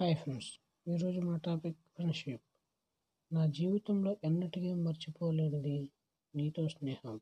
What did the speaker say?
Hi friends ఈరోజు మా topic friendship. నా జీవితంలో ఎన్నటికీ మర్చిపోలేనిది నీతో స్నేహం.